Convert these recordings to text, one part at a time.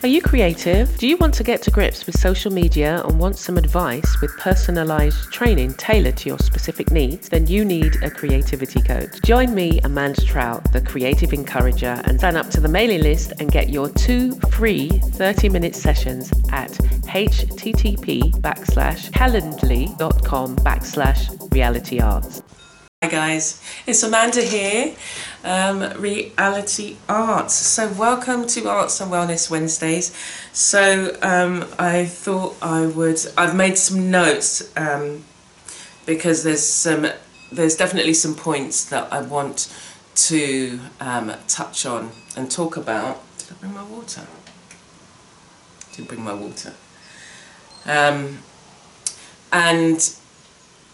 Are you creative? Do you want to get to grips with social media and want some advice with personalized training tailored to your specific needs? Then you need a creativity coach. Join me, Amanda Trout, the creative encourager, and sign up to the mailing list and get your two free 30 minute sessions at http backslash calendly.com backslash reality arts. Hi guys, it's Amanda here, um, Reality Arts. So welcome to Arts and Wellness Wednesdays. So um, I thought I would. I've made some notes um, because there's some. There's definitely some points that I want to um, touch on and talk about. Did I bring my water? Didn't bring my water. Um, and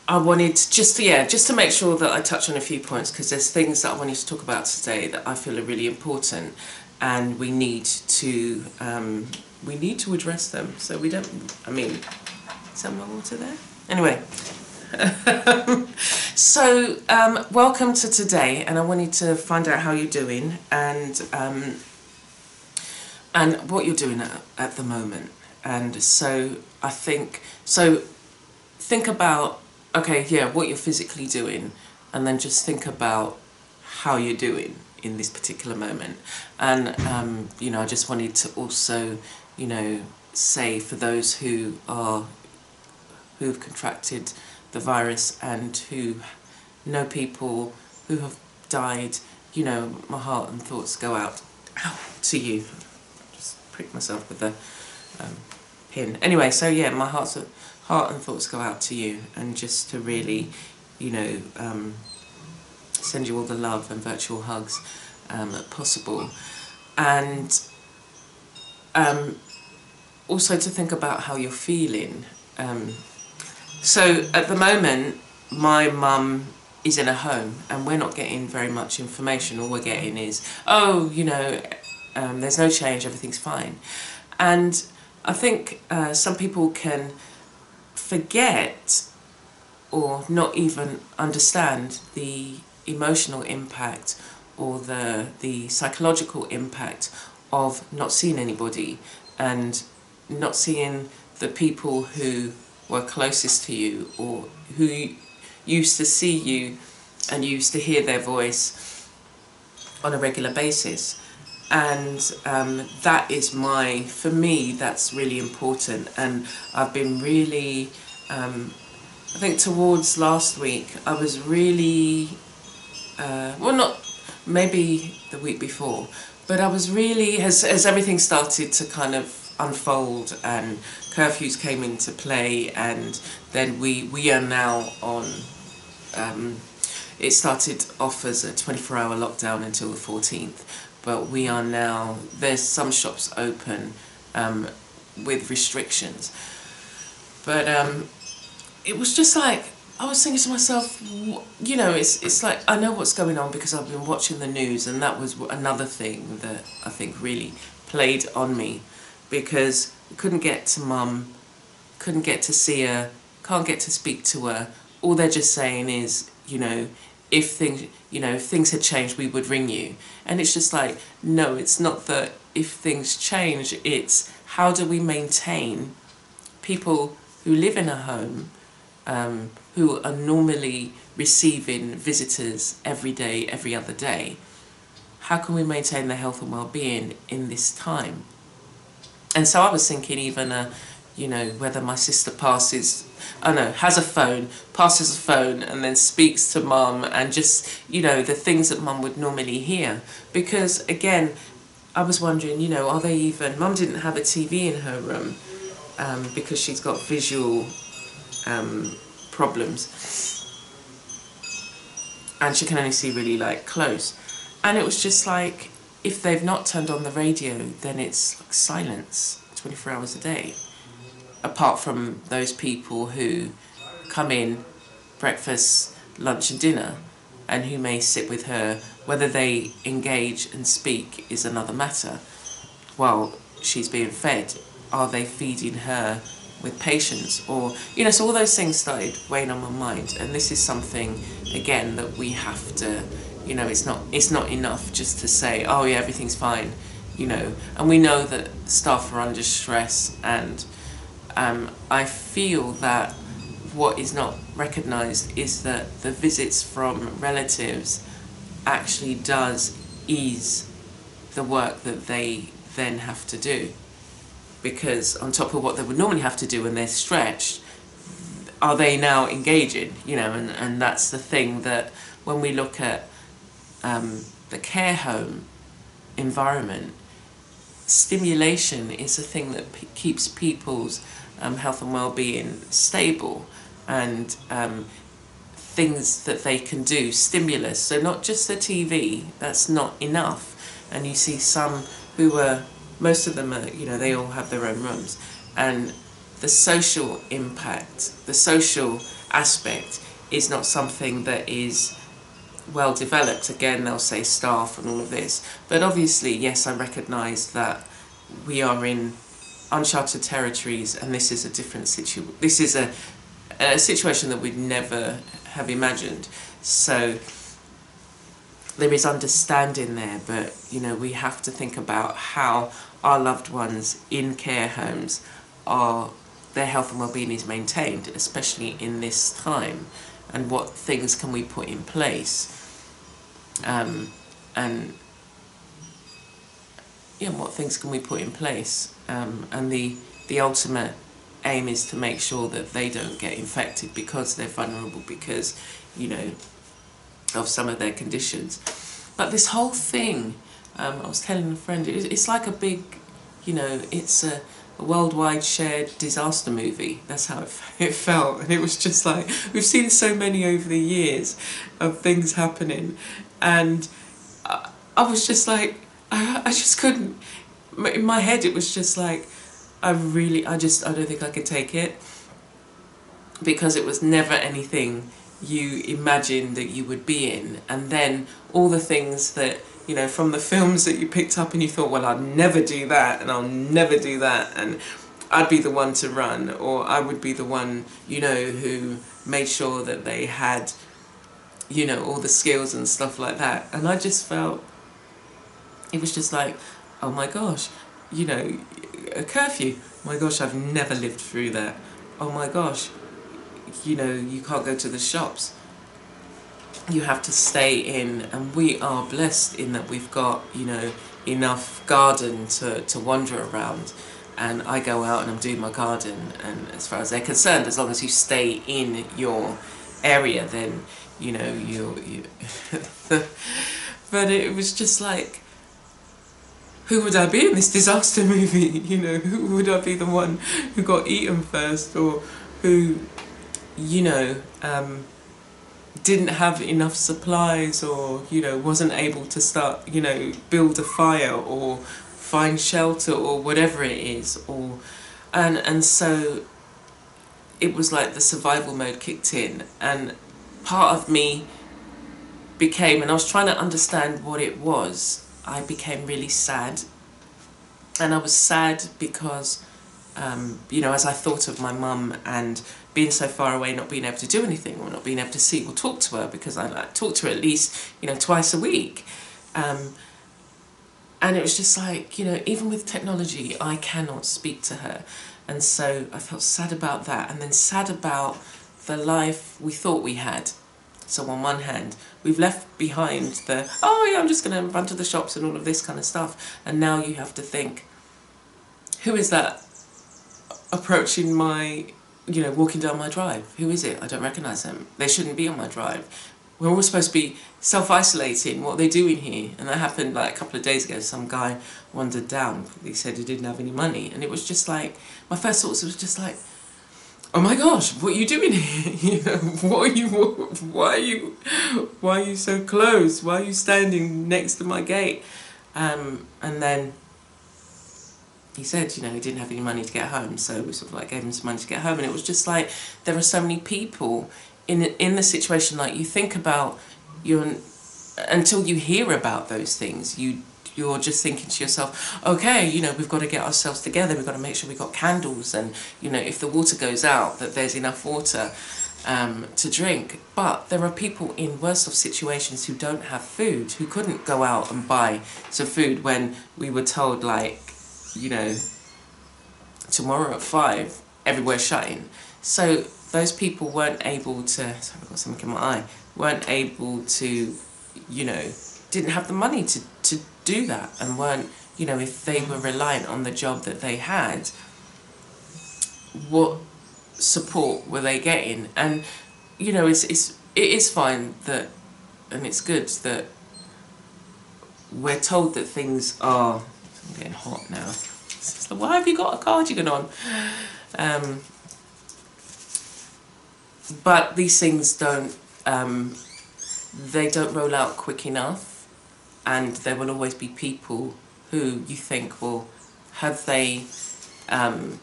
I wanted just to, yeah, just to make sure that I touch on a few points because there's things that I wanted to talk about today that I feel are really important, and we need to um, we need to address them. So we don't. I mean, is there more water there? Anyway. so um, welcome to today, and I wanted to find out how you're doing and um, and what you're doing at, at the moment. And so I think so. Think about okay, yeah, what you're physically doing, and then just think about how you're doing in this particular moment. And, um, you know, I just wanted to also, you know, say for those who are, who've contracted the virus and who know people who have died, you know, my heart and thoughts go out ow, to you. Just prick myself with the um, pin. Anyway, so yeah, my heart's heart and thoughts go out to you and just to really, you know, um, send you all the love and virtual hugs um, possible. And um, also to think about how you're feeling. Um, so at the moment, my mum is in a home and we're not getting very much information. All we're getting is, oh, you know, um, there's no change, everything's fine. And I think uh, some people can forget or not even understand the emotional impact or the the psychological impact of not seeing anybody and not seeing the people who were closest to you or who used to see you and used to hear their voice on a regular basis and um, that is my for me that's really important. And i've been really um, i think towards last week i was really uh, well not maybe the week before but i was really as, as everything started to kind of unfold and curfews came into play and then we we are now on um, it started off as a 24 hour lockdown until the 14th but we are now, there's some shops open um, with restrictions. But um, it was just like, I was thinking to myself, you know, it's it's like I know what's going on because I've been watching the news, and that was another thing that I think really played on me, because we couldn't get to mum, couldn't get to see her, can't get to speak to her. All they're just saying is, you know, if things you know if things had changed we would ring you. And it's just like no it's not that if things change it's how do we maintain people who live in a home um, who are normally receiving visitors every day every other day? How can we maintain their health and well-being in this time? And so i was thinking even a you know, whether my sister passes, I don't know, has a phone, passes a phone, and then speaks to mum, and just, you know, the things that mum would normally hear. Because, again, I was wondering, you know, are they even, mum didn't have a TV in her room um, because she's got visual um, problems. And she can only see really, like, close. And it was just like, if they've not turned on the radio, then it's like silence 24 hours a day apart from those people who come in breakfast, lunch and dinner and who may sit with her, whether they engage and speak is another matter. While she's being fed, are they feeding her with patience or you know so all those things started weighing on my mind and this is something again that we have to you know it's not it's not enough just to say oh yeah everything's fine you know and we know that staff are under stress and um, I feel that what is not recognised is that the visits from relatives actually does ease the work that they then have to do. Because on top of what they would normally have to do when they're stretched are they now engaging you know and, and that's the thing that when we look at um, the care home environment stimulation is a thing that keeps people's um, health and well-being stable and um, things that they can do, stimulus. So not just the TV, that's not enough. And you see some who are, most of them are, you know, they all have their own rooms. And the social impact, the social aspect is not something that is well developed. Again, they'll say staff and all of this. But obviously, yes, I recognise that we are in uncharted territories and this is a different situation. This is a, a situation that we'd never have imagined. So there is understanding there, but you know we have to think about how our loved ones in care homes are their health and well-being is maintained, especially in this time, and what things can we put in place, um, and yeah, what things can we put in place, um, and the the ultimate aim is to make sure that they don't get infected because they're vulnerable because, you know, of some of their conditions. But this whole thing, um, I was telling a friend, it's like a big, you know, it's a, a worldwide shared disaster movie. That's how it, it felt. And it was just like, we've seen so many over the years of things happening. And I, I was just like, I, I just couldn't, in my head it was just like, I really, I just, I don't think I could take it because it was never anything you imagined that you would be in. And then all the things that, you know, from the films that you picked up and you thought, well, I'd never do that and I'll never do that. And I'd be the one to run or I would be the one, you know, who made sure that they had, you know, all the skills and stuff like that. And I just felt, it was just like, oh my gosh, you know, a curfew. Oh my gosh, I've never lived through that. Oh my gosh, you know, you can't go to the shops. You have to stay in, and we are blessed in that we've got, you know, enough garden to, to wander around. And I go out and I'm doing my garden, and as far as they're concerned, as long as you stay in your area, then, you know, you. you but it was just like, who would I be in this disaster movie? You know, who would I be the one who got eaten first or who, you know, um, didn't have enough supplies or, you know, wasn't able to start, you know, build a fire or find shelter or whatever it is or and and so it was like the survival mode kicked in and part of me became and I was trying to understand what it was I became really sad. And I was sad because, um, you know, as I thought of my mum and being so far away, not being able to do anything or not being able to see or talk to her because I like, talk to her at least, you know, twice a week. Um, and it was just like, you know, even with technology, I cannot speak to her. And so I felt sad about that and then sad about the life we thought we had so on one hand, we've left behind the, oh yeah, I'm just going to run to the shops and all of this kind of stuff. And now you have to think, who is that approaching my, you know, walking down my drive? Who is it? I don't recognise them. They shouldn't be on my drive. We're all supposed to be self-isolating. What are they doing here? And that happened like a couple of days ago. Some guy wandered down. He said he didn't have any money. And it was just like, my first thoughts was just like, oh my gosh, what are you doing here? you know, what are you, why are you, why are you so close? Why are you standing next to my gate? Um, and then he said, you know, he didn't have any money to get home, so we sort of like gave him some money to get home, and it was just like there are so many people in in the situation. Like you think about you until you hear about those things, you you're just thinking to yourself, okay, you know, we've got to get ourselves together. We've got to make sure we've got candles, and you know, if the water goes out, that there's enough water um, to drink. But there are people in worse off situations who don't have food, who couldn't go out and buy some food when we were told, like, you know, tomorrow at five, everywhere's shutting. So those people weren't able to, sorry, I've got something in my eye, weren't able to, you know, didn't have the money to, to do that and weren't, you know, if they were reliant on the job that they had, what support were they getting? And, you know, it's, it's, it is fine that, and it's good that we're told that things are, I'm getting hot now. So why have you got a cardigan on? Um, but these things don't, um, they don't roll out quick enough and there will always be people who you think, well, have they, um,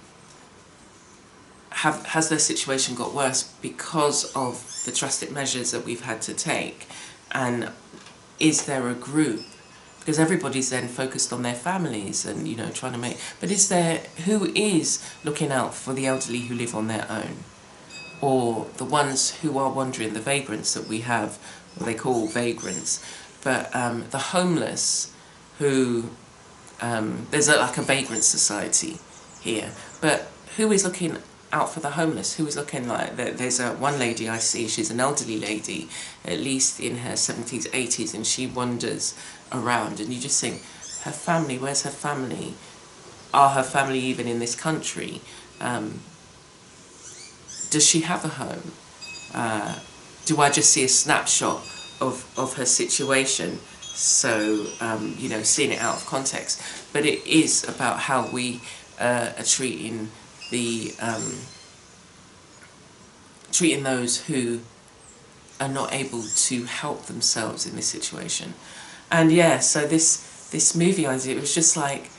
have, has their situation got worse because of the drastic measures that we've had to take? And is there a group? Because everybody's then focused on their families and, you know, trying to make... But is there... Who is looking out for the elderly who live on their own? Or the ones who are wandering, the vagrants that we have, what they call vagrants, but um, the homeless who... Um, there's a, like a vagrant society here, but who is looking out for the homeless who is looking like there's a one lady I see she's an elderly lady at least in her 70s 80s and she wanders around and you just think her family where's her family? Are her family even in this country? Um, does she have a home? Uh, do I just see a snapshot of, of her situation? So um, you know seeing it out of context. But it is about how we uh, are treating the um, treating those who are not able to help themselves in this situation. And yeah, so this this movie idea, it was just like,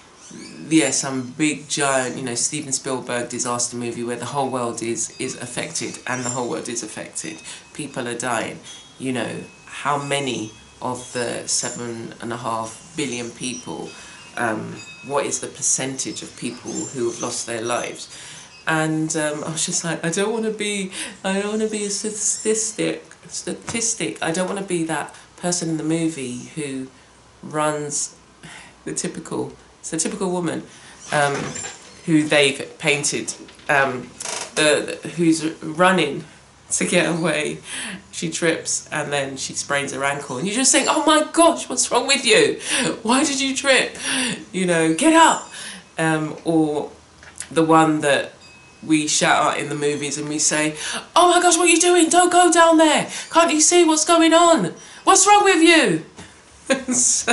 yeah, some big giant, you know, Steven Spielberg disaster movie where the whole world is is affected and the whole world is affected. People are dying. You know, how many of the seven and a half billion people um, what is the percentage of people who have lost their lives? And um, I was just like I don't want to be I don't want to be a statistic statistic. I don't want to be that person in the movie who runs the typical it's the typical woman um, who they've painted um, the, who's running to get away. She trips and then she sprains her ankle and you just think, oh my gosh, what's wrong with you? Why did you trip? You know, get up. Um, or the one that we shout out in the movies and we say, oh my gosh, what are you doing? Don't go down there. Can't you see what's going on? What's wrong with you? so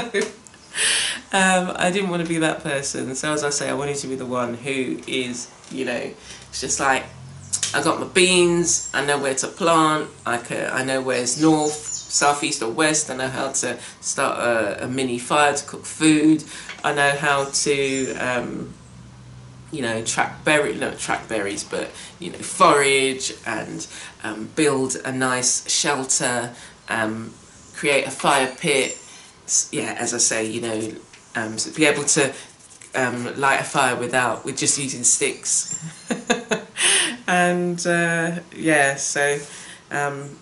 um, I didn't want to be that person. So as I say, I wanted to be the one who is, you know, it's just like, I got my beans, I know where to plant, I, can, I know where's north, south, east or west, I know how to start a, a mini fire to cook food, I know how to, um, you know, track berry, not track berries, but, you know, forage and um, build a nice shelter, um, create a fire pit, yeah, as I say, you know, um, so be able to um, light a fire without, with just using sticks. and uh, yeah, so um,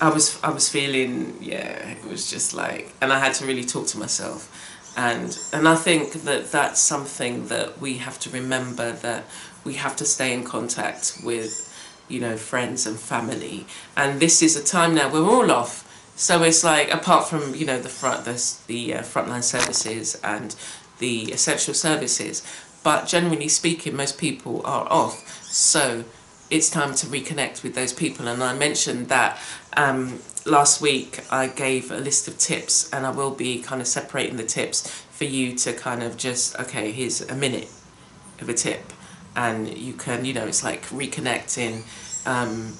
I was I was feeling yeah, it was just like, and I had to really talk to myself, and and I think that that's something that we have to remember that we have to stay in contact with, you know, friends and family, and this is a time now we're all off. So it's like, apart from, you know, the front, the, the uh, frontline services and the essential services, but generally speaking, most people are off. So it's time to reconnect with those people. And I mentioned that um, last week I gave a list of tips and I will be kind of separating the tips for you to kind of just, okay, here's a minute of a tip. And you can, you know, it's like reconnecting, um,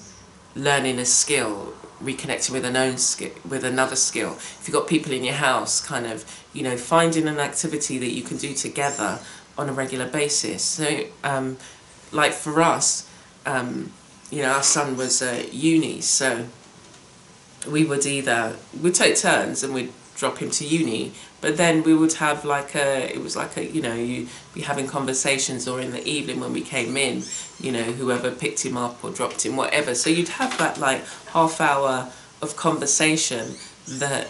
learning a skill, reconnecting with an own skill, with another skill. If you've got people in your house, kind of, you know, finding an activity that you can do together on a regular basis. So, um, like for us, um, you know, our son was at uni, so we would either we'd take turns and we'd drop him to uni but then we would have like a it was like a you know you be having conversations or in the evening when we came in you know whoever picked him up or dropped him whatever so you'd have that like half hour of conversation that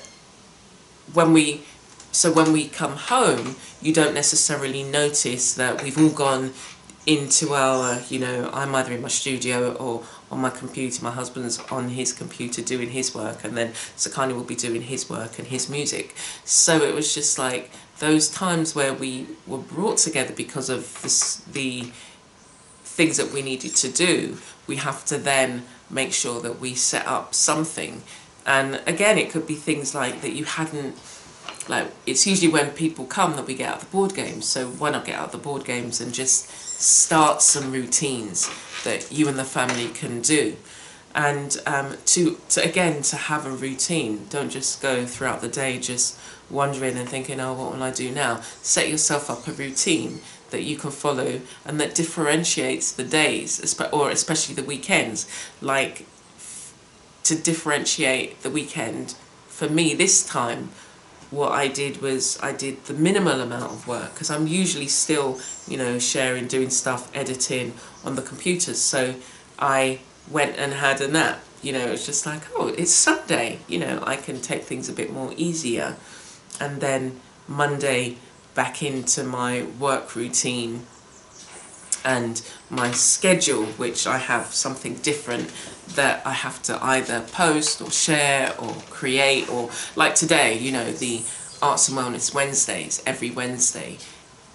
when we so when we come home you don't necessarily notice that we've all gone into our you know I'm either in my studio or on my computer. My husband's on his computer doing his work, and then Sakani will be doing his work and his music. So it was just like those times where we were brought together because of this, the things that we needed to do. We have to then make sure that we set up something. And again, it could be things like that you hadn't like it's usually when people come that we get out the board games so why not get out the board games and just start some routines that you and the family can do? And um, to, to again to have a routine. Don't just go throughout the day just wondering and thinking oh what will i do now? Set yourself up a routine that you can follow and that differentiates the days or especially the weekends. Like to differentiate the weekend for me this time what I did was I did the minimal amount of work because I'm usually still, you know, sharing, doing stuff, editing on the computers. So I went and had a nap. You know, it's just like, oh, it's Sunday. You know, I can take things a bit more easier. And then Monday back into my work routine and my schedule, which I have something different that I have to either post or share or create or like today, you know, the Arts and Wellness Wednesdays, every Wednesday.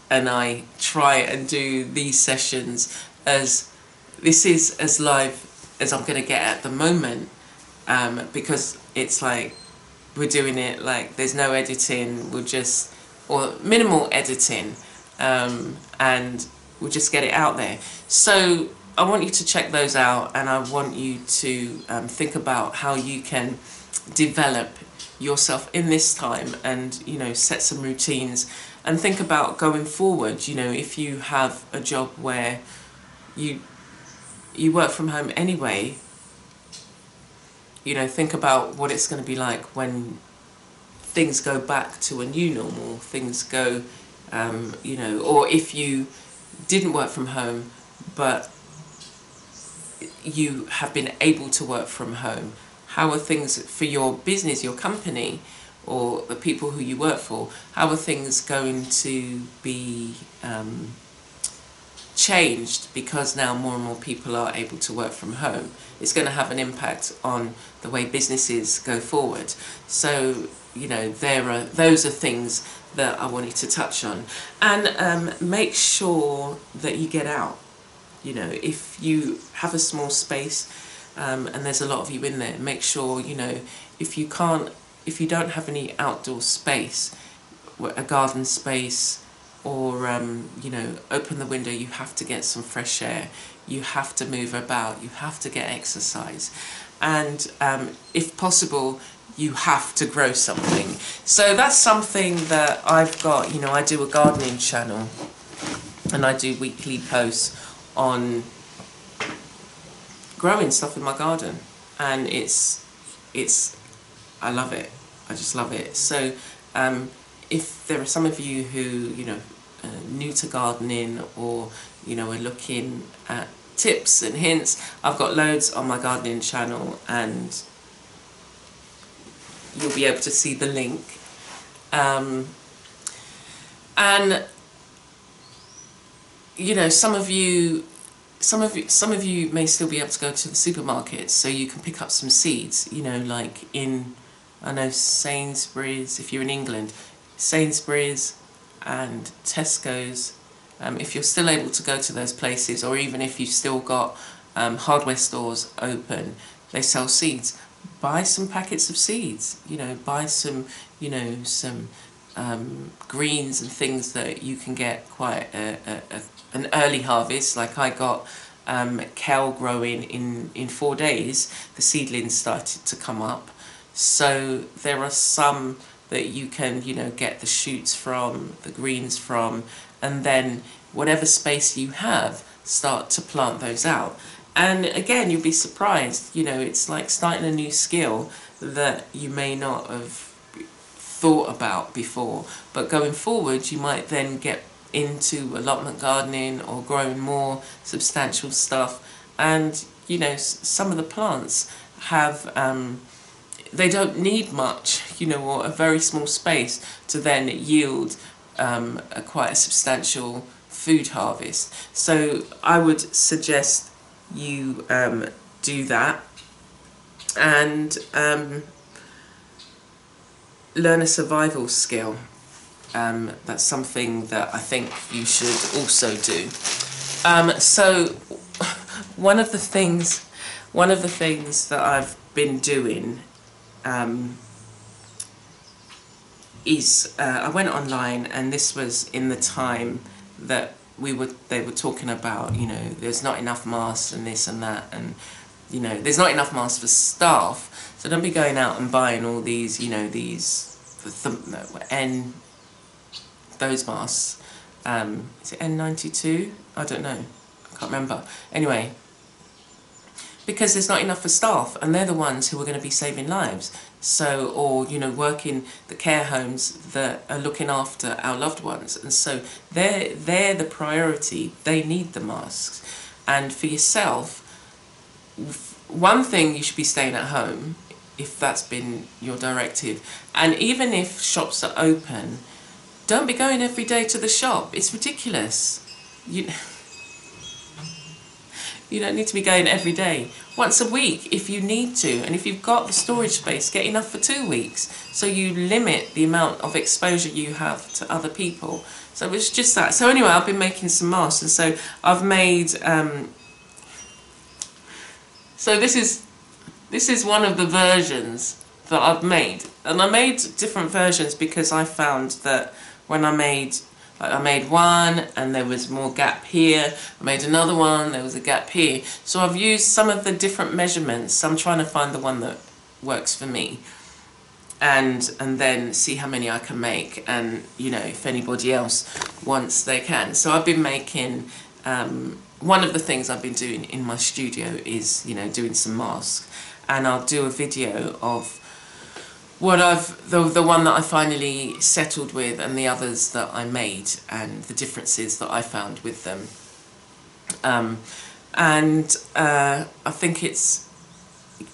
And I try and do these sessions as this is as live as I'm going to get at the moment um, because it's like we're doing it like there's no editing, we'll just, or minimal editing, um, and we'll just get it out there. So I want you to check those out and I want you to um, think about how you can develop yourself in this time and you know set some routines and think about going forward you know if you have a job where you you work from home anyway you know think about what it's going to be like when things go back to a new normal things go um, you know or if you didn't work from home but you have been able to work from home? How are things for your business, your company, or the people who you work for? How are things going to be um, changed because now more and more people are able to work from home? It's going to have an impact on the way businesses go forward. So, you know, there are those are things that I wanted to touch on. And um, make sure that you get out. You know, if you have a small space um, and there's a lot of you in there, make sure, you know, if you can't, if you don't have any outdoor space, a garden space, or um, you know open the window you have to get some fresh air. You have to move about. You have to get exercise. And um, if possible you have to grow something. So that's something that I've got you know I do a gardening channel and I do weekly posts on growing stuff in my garden. And it's it's I love it. I just love it. So um, if there are some of you who you know uh, new to gardening or you know are looking at tips and hints I've got loads on my gardening channel and you'll be able to see the link um, and you know, some of you, some of you, some of you may still be able to go to the supermarket, so you can pick up some seeds. You know, like in, I know Sainsbury's. If you're in England, Sainsbury's and Tesco's. Um, if you're still able to go to those places, or even if you've still got um, hardware stores open, they sell seeds. Buy some packets of seeds. You know, buy some, you know, some um, greens and things that you can get quite a, a, a an early harvest, like I got um, kale growing in, in four days, the seedlings started to come up. So there are some that you can, you know, get the shoots from, the greens from, and then whatever space you have, start to plant those out. And again, you'll be surprised, you know, it's like starting a new skill that you may not have thought about before. But going forward, you might then get into allotment gardening or growing more substantial stuff. And, you know, some of the plants have, um, they don't need much, you know, or a very small space to then yield um, a quite a substantial food harvest. So I would suggest you um, do that and um, learn a survival skill. Um, that's something that I think you should also do. Um, so one of the things, one of the things that I've been doing um, is uh, I went online and this was in the time that we were they were talking about you know there's not enough masks and this and that and you know there's not enough masks for staff. So don't be going out and buying all these you know these the N those masks. Um, is it N92 I don't know. I can't remember. Anyway because there's not enough for staff and they're the ones who are going to be saving lives so or you know working the care homes that are looking after our loved ones. And so they're they're the priority. They need the masks. And for yourself one thing you should be staying at home if that's been your directive. And even if shops are open don't be going every day to the shop. It's ridiculous. You you don't need to be going every day. Once a week if you need to. And if you've got the storage space, get enough for two weeks. So you limit the amount of exposure you have to other people. So it's just that. So anyway, I've been making some masks. And so I've made... Um, so this is this is one of the versions that I've made. And I made different versions because I found that when I made I made one and there was more gap here. I made another one, there was a gap here. So I've used some of the different measurements. I'm trying to find the one that works for me and and then see how many I can make and you know if anybody else wants they can. So I've been making um, one of the things I've been doing in my studio is you know doing some masks and I'll do a video of what I've the the one that I finally settled with and the others that I made and the differences that I found with them. Um, and uh, I think it's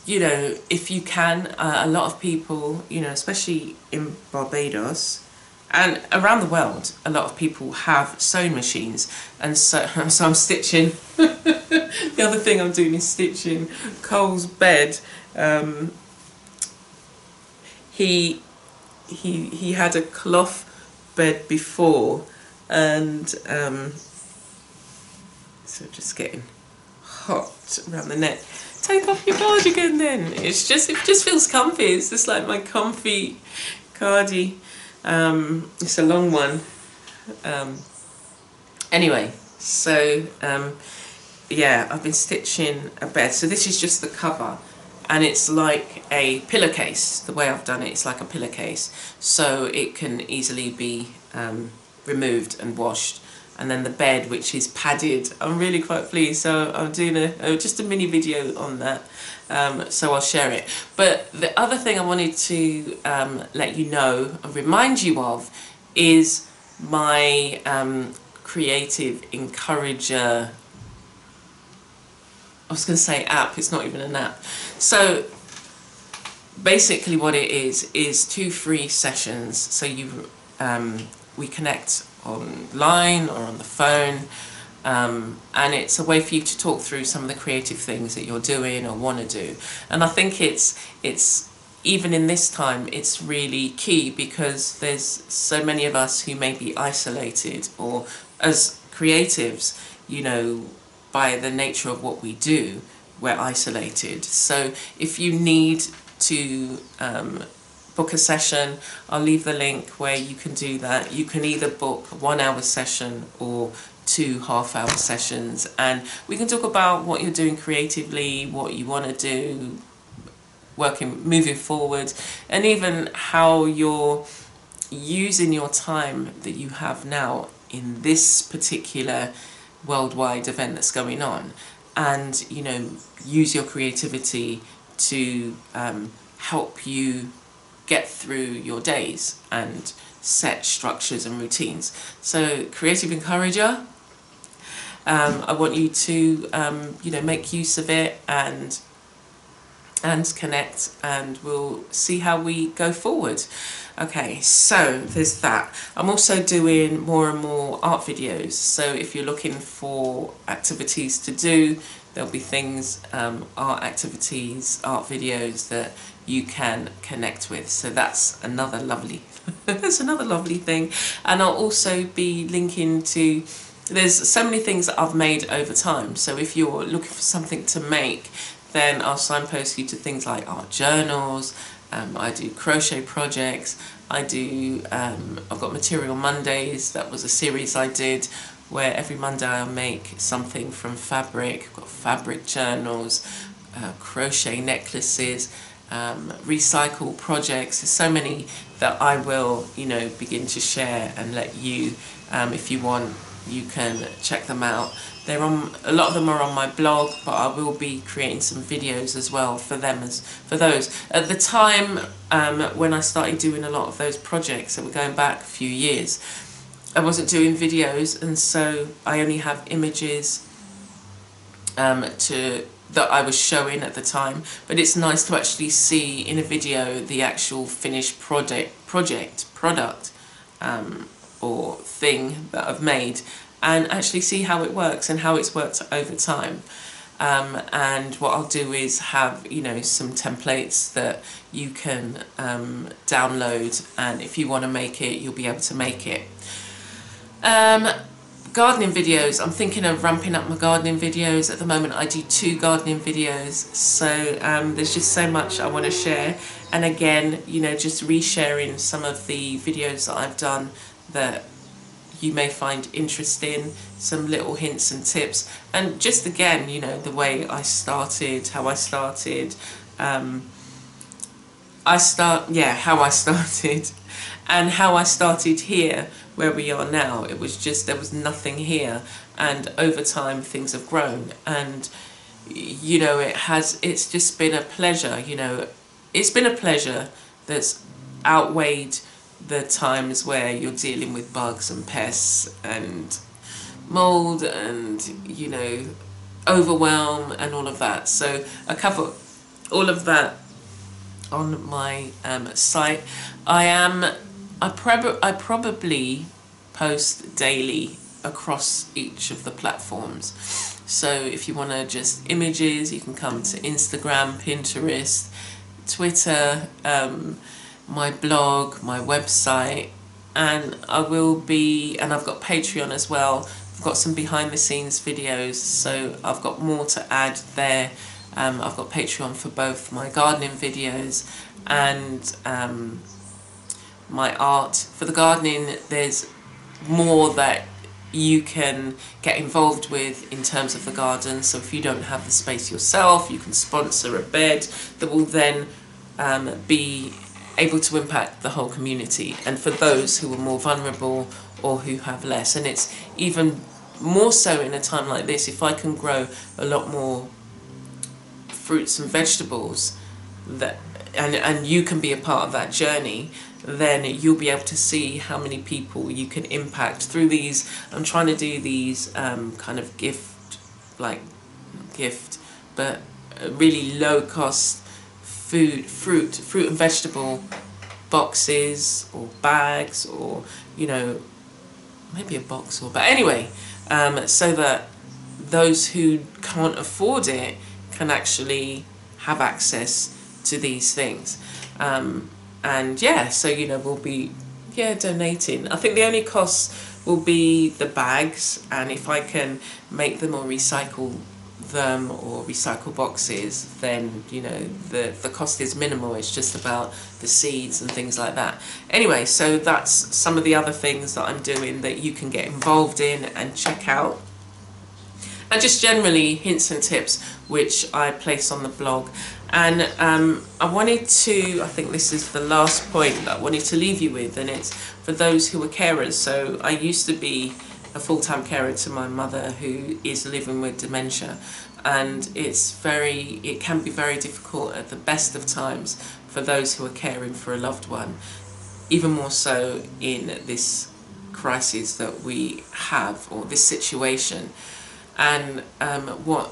you know if you can uh, a lot of people you know especially in Barbados and around the world a lot of people have sewing machines and so so I'm stitching the other thing I'm doing is stitching Cole's bed um, he he he had a cloth bed before and um, so just getting hot around the neck. Take off your cardigan then. It's just it just feels comfy. It's just like my comfy cardi. Um, it's a long one. Um, anyway so um, yeah I've been stitching a bed. So this is just the cover and it's like a pillowcase. The way I've done it it's like a pillowcase. So it can easily be um, removed and washed. And then the bed which is padded. I'm really quite pleased. So I'm doing a, a just a mini video on that. Um, so I'll share it. But the other thing I wanted to um, let you know and remind you of is my um, creative encourager. I was going to say app, it's not even an app. So basically what it is, is two free sessions. So you, um, we connect online or on the phone um, and it's a way for you to talk through some of the creative things that you're doing or want to do. And I think it's, it's even in this time, it's really key because there's so many of us who may be isolated or as creatives, you know, by the nature of what we do, we're isolated. So if you need to um, book a session, I'll leave the link where you can do that. You can either book one hour session or two half hour sessions and we can talk about what you're doing creatively, what you want to do, working, moving forward and even how you're using your time that you have now in this particular worldwide event that's going on and you know use your creativity to um, help you get through your days and set structures and routines. So creative encourager um, I want you to um, you know make use of it and and connect and we'll see how we go forward. Okay so there's that. I'm also doing more and more art videos. So if you're looking for activities to do there'll be things um, art activities art videos that you can connect with. So that's another lovely that's another lovely thing. And I'll also be linking to there's so many things that I've made over time. So if you're looking for something to make then I'll signpost you to things like art journals, um, I do crochet projects, I do, um, I've got Material Mondays, that was a series I did where every Monday I'll make something from fabric, I've got fabric journals, uh, crochet necklaces, um, recycle projects, there's so many that I will, you know, begin to share and let you, um, if you want, you can check them out. They're on a lot of them are on my blog, but I will be creating some videos as well for them as for those. At the time um, when I started doing a lot of those projects, that were going back a few years, I wasn't doing videos, and so I only have images um, to that I was showing at the time. But it's nice to actually see in a video the actual finished project project product um, or thing that I've made and actually see how it works and how it's worked over time. Um, and what I'll do is have you know some templates that you can um, download and if you want to make it you'll be able to make it. Um, gardening videos, I'm thinking of ramping up my gardening videos. At the moment I do two gardening videos so um, there's just so much I want to share and again you know just resharing some of the videos that I've done that you may find interesting, some little hints and tips. And just again, you know, the way I started, how I started, um, I start, yeah, how I started and how I started here where we are now. It was just, there was nothing here. And over time things have grown and, you know, it has, it's just been a pleasure, you know, it's been a pleasure that's outweighed the times where you're dealing with bugs and pests and mold and you know overwhelm and all of that. So I cover all of that on my um, site. I am I, prob I probably post daily across each of the platforms. So if you want to just images you can come to Instagram Pinterest Twitter um, my blog, my website, and I will be, and I've got Patreon as well. I've got some behind the scenes videos, so I've got more to add there. Um, I've got Patreon for both my gardening videos and um, my art. For the gardening, there's more that you can get involved with in terms of the garden. So if you don't have the space yourself, you can sponsor a bed that will then um, be able to impact the whole community and for those who are more vulnerable or who have less. And it's even more so in a time like this, if I can grow a lot more fruits and vegetables that and, and you can be a part of that journey, then you'll be able to see how many people you can impact through these. I'm trying to do these um, kind of gift, like gift, but really low cost food, fruit, fruit and vegetable boxes or bags or, you know, maybe a box or, but anyway, um, so that those who can't afford it can actually have access to these things. Um, and yeah, so, you know, we'll be, yeah, donating. I think the only costs will be the bags and if I can make them or recycle them or recycle boxes, then you know the the cost is minimal. It's just about the seeds and things like that. Anyway, so that's some of the other things that I'm doing that you can get involved in and check out. And just generally hints and tips which I place on the blog. And um, I wanted to, I think this is the last point that I wanted to leave you with, and it's for those who are carers. So I used to be a full-time carer to my mother who is living with dementia and it's very it can be very difficult at the best of times for those who are caring for a loved one even more so in this crisis that we have or this situation and um, what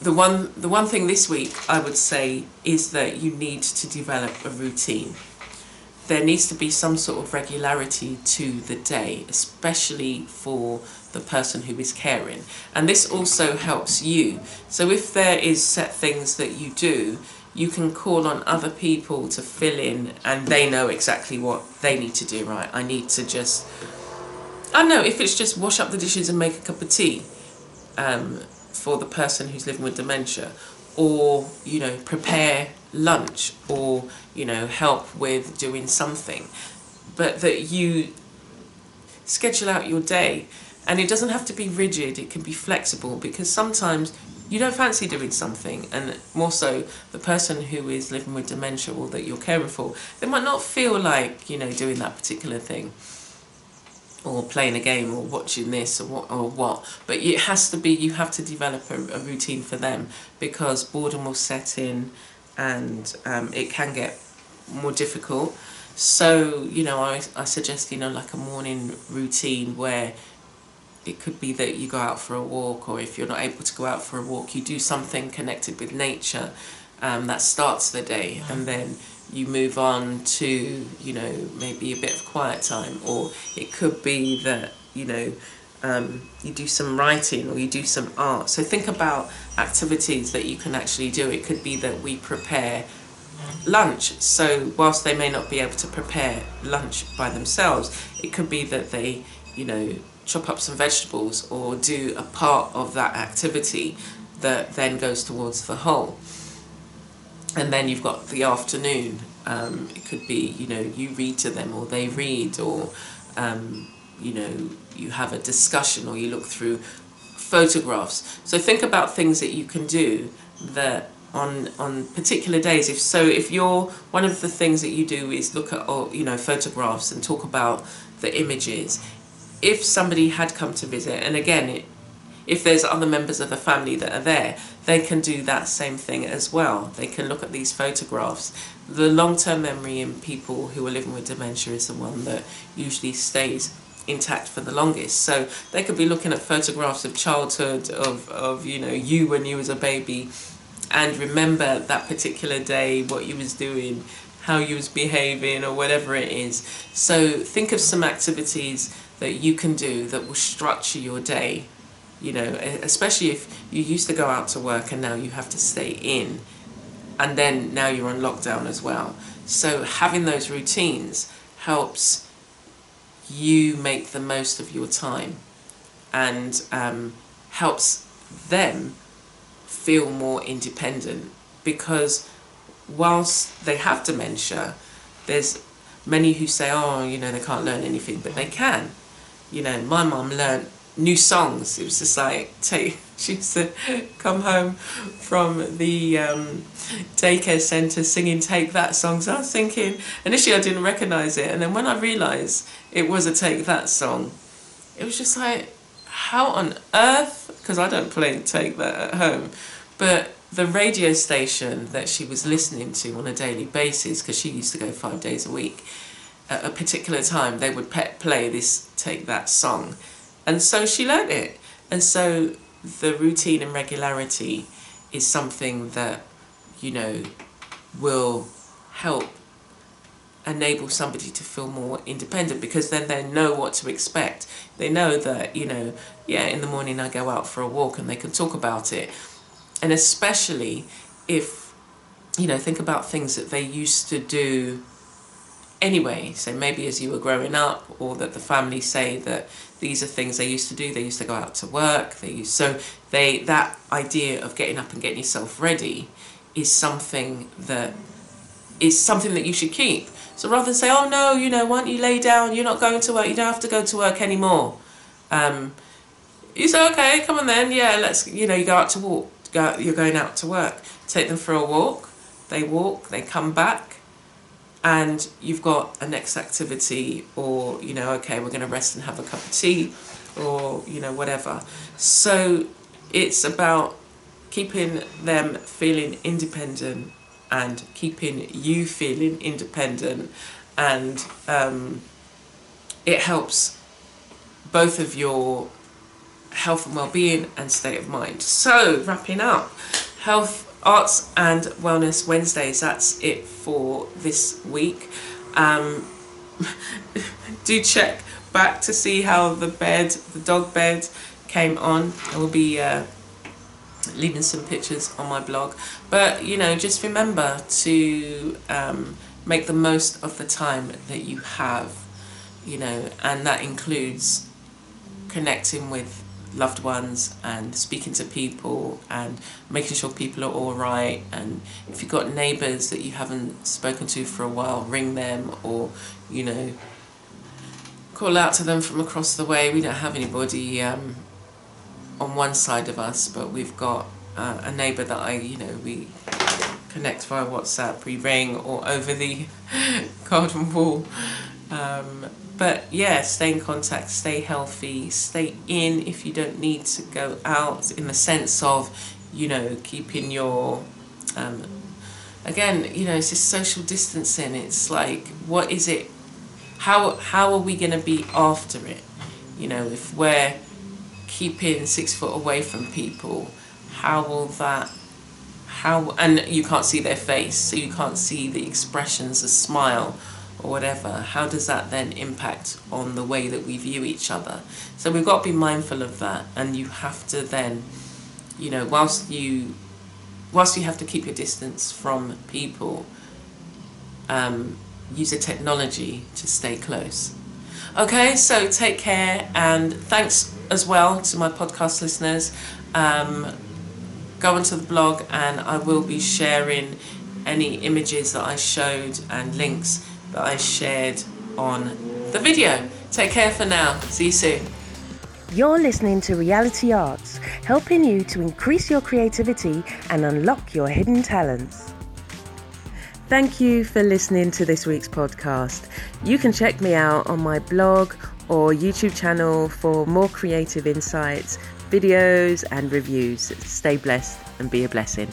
the one the one thing this week I would say is that you need to develop a routine. There needs to be some sort of regularity to the day, especially for the person who is caring. And this also helps you. So if there is set things that you do, you can call on other people to fill in and they know exactly what they need to do, right? I need to just, I don't know, if it's just wash up the dishes and make a cup of tea, um, for the person who's living with dementia or you know prepare lunch or you know help with doing something but that you schedule out your day and it doesn't have to be rigid it can be flexible because sometimes you don't fancy doing something and more so the person who is living with dementia or that you're caring for they might not feel like you know doing that particular thing or playing a game or watching this or what, or what. But it has to be, you have to develop a, a routine for them because boredom will set in and um, it can get more difficult. So, you know, I, I suggest, you know, like a morning routine where it could be that you go out for a walk or if you're not able to go out for a walk, you do something connected with nature um, that starts the day and then you move on to, you know, maybe a bit of quiet time, or it could be that, you know, um, you do some writing or you do some art. So think about activities that you can actually do. It could be that we prepare lunch. So whilst they may not be able to prepare lunch by themselves, it could be that they, you know, chop up some vegetables or do a part of that activity that then goes towards the whole and then you've got the afternoon. Um, it could be, you know, you read to them or they read or, um, you know, you have a discussion or you look through photographs. So think about things that you can do that on on particular days if so if you're one of the things that you do is look at oh, you know photographs and talk about the images if somebody had come to visit and again it, if there's other members of the family that are there, they can do that same thing as well. They can look at these photographs. The long-term memory in people who are living with dementia is the one that usually stays intact for the longest. So they could be looking at photographs of childhood, of, of you know, you when you was a baby, and remember that particular day, what you was doing, how you was behaving, or whatever it is. So think of some activities that you can do that will structure your day you know, especially if you used to go out to work and now you have to stay in and then now you're on lockdown as well. So having those routines helps you make the most of your time and um, helps them feel more independent because whilst they have dementia, there's many who say, oh, you know, they can't learn anything, but they can. You know, my mum learned new songs. It was just like take. She used to come home from the um, daycare centre singing "Take That" song. So I was thinking initially I didn't recognise it, and then when I realised it was a "Take That" song, it was just like, how on earth? Because I don't play "Take That" at home, but the radio station that she was listening to on a daily basis, because she used to go five days a week, at a particular time they would play this "Take That" song and so she learned it. And so the routine and regularity is something that, you know, will help enable somebody to feel more independent because then they know what to expect. They know that, you know, yeah, in the morning I go out for a walk and they can talk about it. And especially if, you know, think about things that they used to do anyway. So maybe as you were growing up, or that the family say that these are things they used to do. They used to go out to work. They used so they that idea of getting up and getting yourself ready is something that is something that you should keep. So rather than say, oh no, you know, why don't you lay down? You're not going to work. You don't have to go to work anymore. Um, you say, okay, come on then. Yeah, let's. You know, you go out to walk. Go, you're going out to work. Take them for a walk they walk, they come back, and you've got a next activity, or you know, okay, we're going to rest and have a cup of tea, or you know, whatever. So it's about keeping them feeling independent and keeping you feeling independent, and um, it helps both of your health and well-being and state of mind. So wrapping up, health, arts and wellness Wednesdays. That's it for this week. Um, do check back to see how the bed, the dog bed, came on. I will be uh, leaving some pictures on my blog. But you know, just remember to um, make the most of the time that you have. You know, and that includes connecting with loved ones and speaking to people and making sure people are all right. And if you've got neighbors that you haven't spoken to for a while ring them or you know call out to them from across the way. We don't have anybody um, on one side of us but we've got uh, a neighbor that I you know we connect via WhatsApp. We ring or over the garden wall. Um, but yeah, stay in contact, stay healthy, stay in if you don't need to go out in the sense of, you know, keeping your, um, again, you know, it's just social distancing. It's like, what is it? How, how are we going to be after it? You know, if we're keeping six foot away from people, how will that how and you can't see their face so you can't see the expressions the smile or whatever, how does that then impact on the way that we view each other? So we've got to be mindful of that, and you have to then, you know, whilst you, whilst you have to keep your distance from people, um, use a technology to stay close. Okay, so take care, and thanks as well to my podcast listeners. Um, go onto the blog, and I will be sharing any images that I showed and links that I shared on the video. Take care for now. See you soon. You're listening to Reality Arts, helping you to increase your creativity and unlock your hidden talents. Thank you for listening to this week's podcast. You can check me out on my blog or YouTube channel for more creative insights, videos, and reviews. Stay blessed and be a blessing.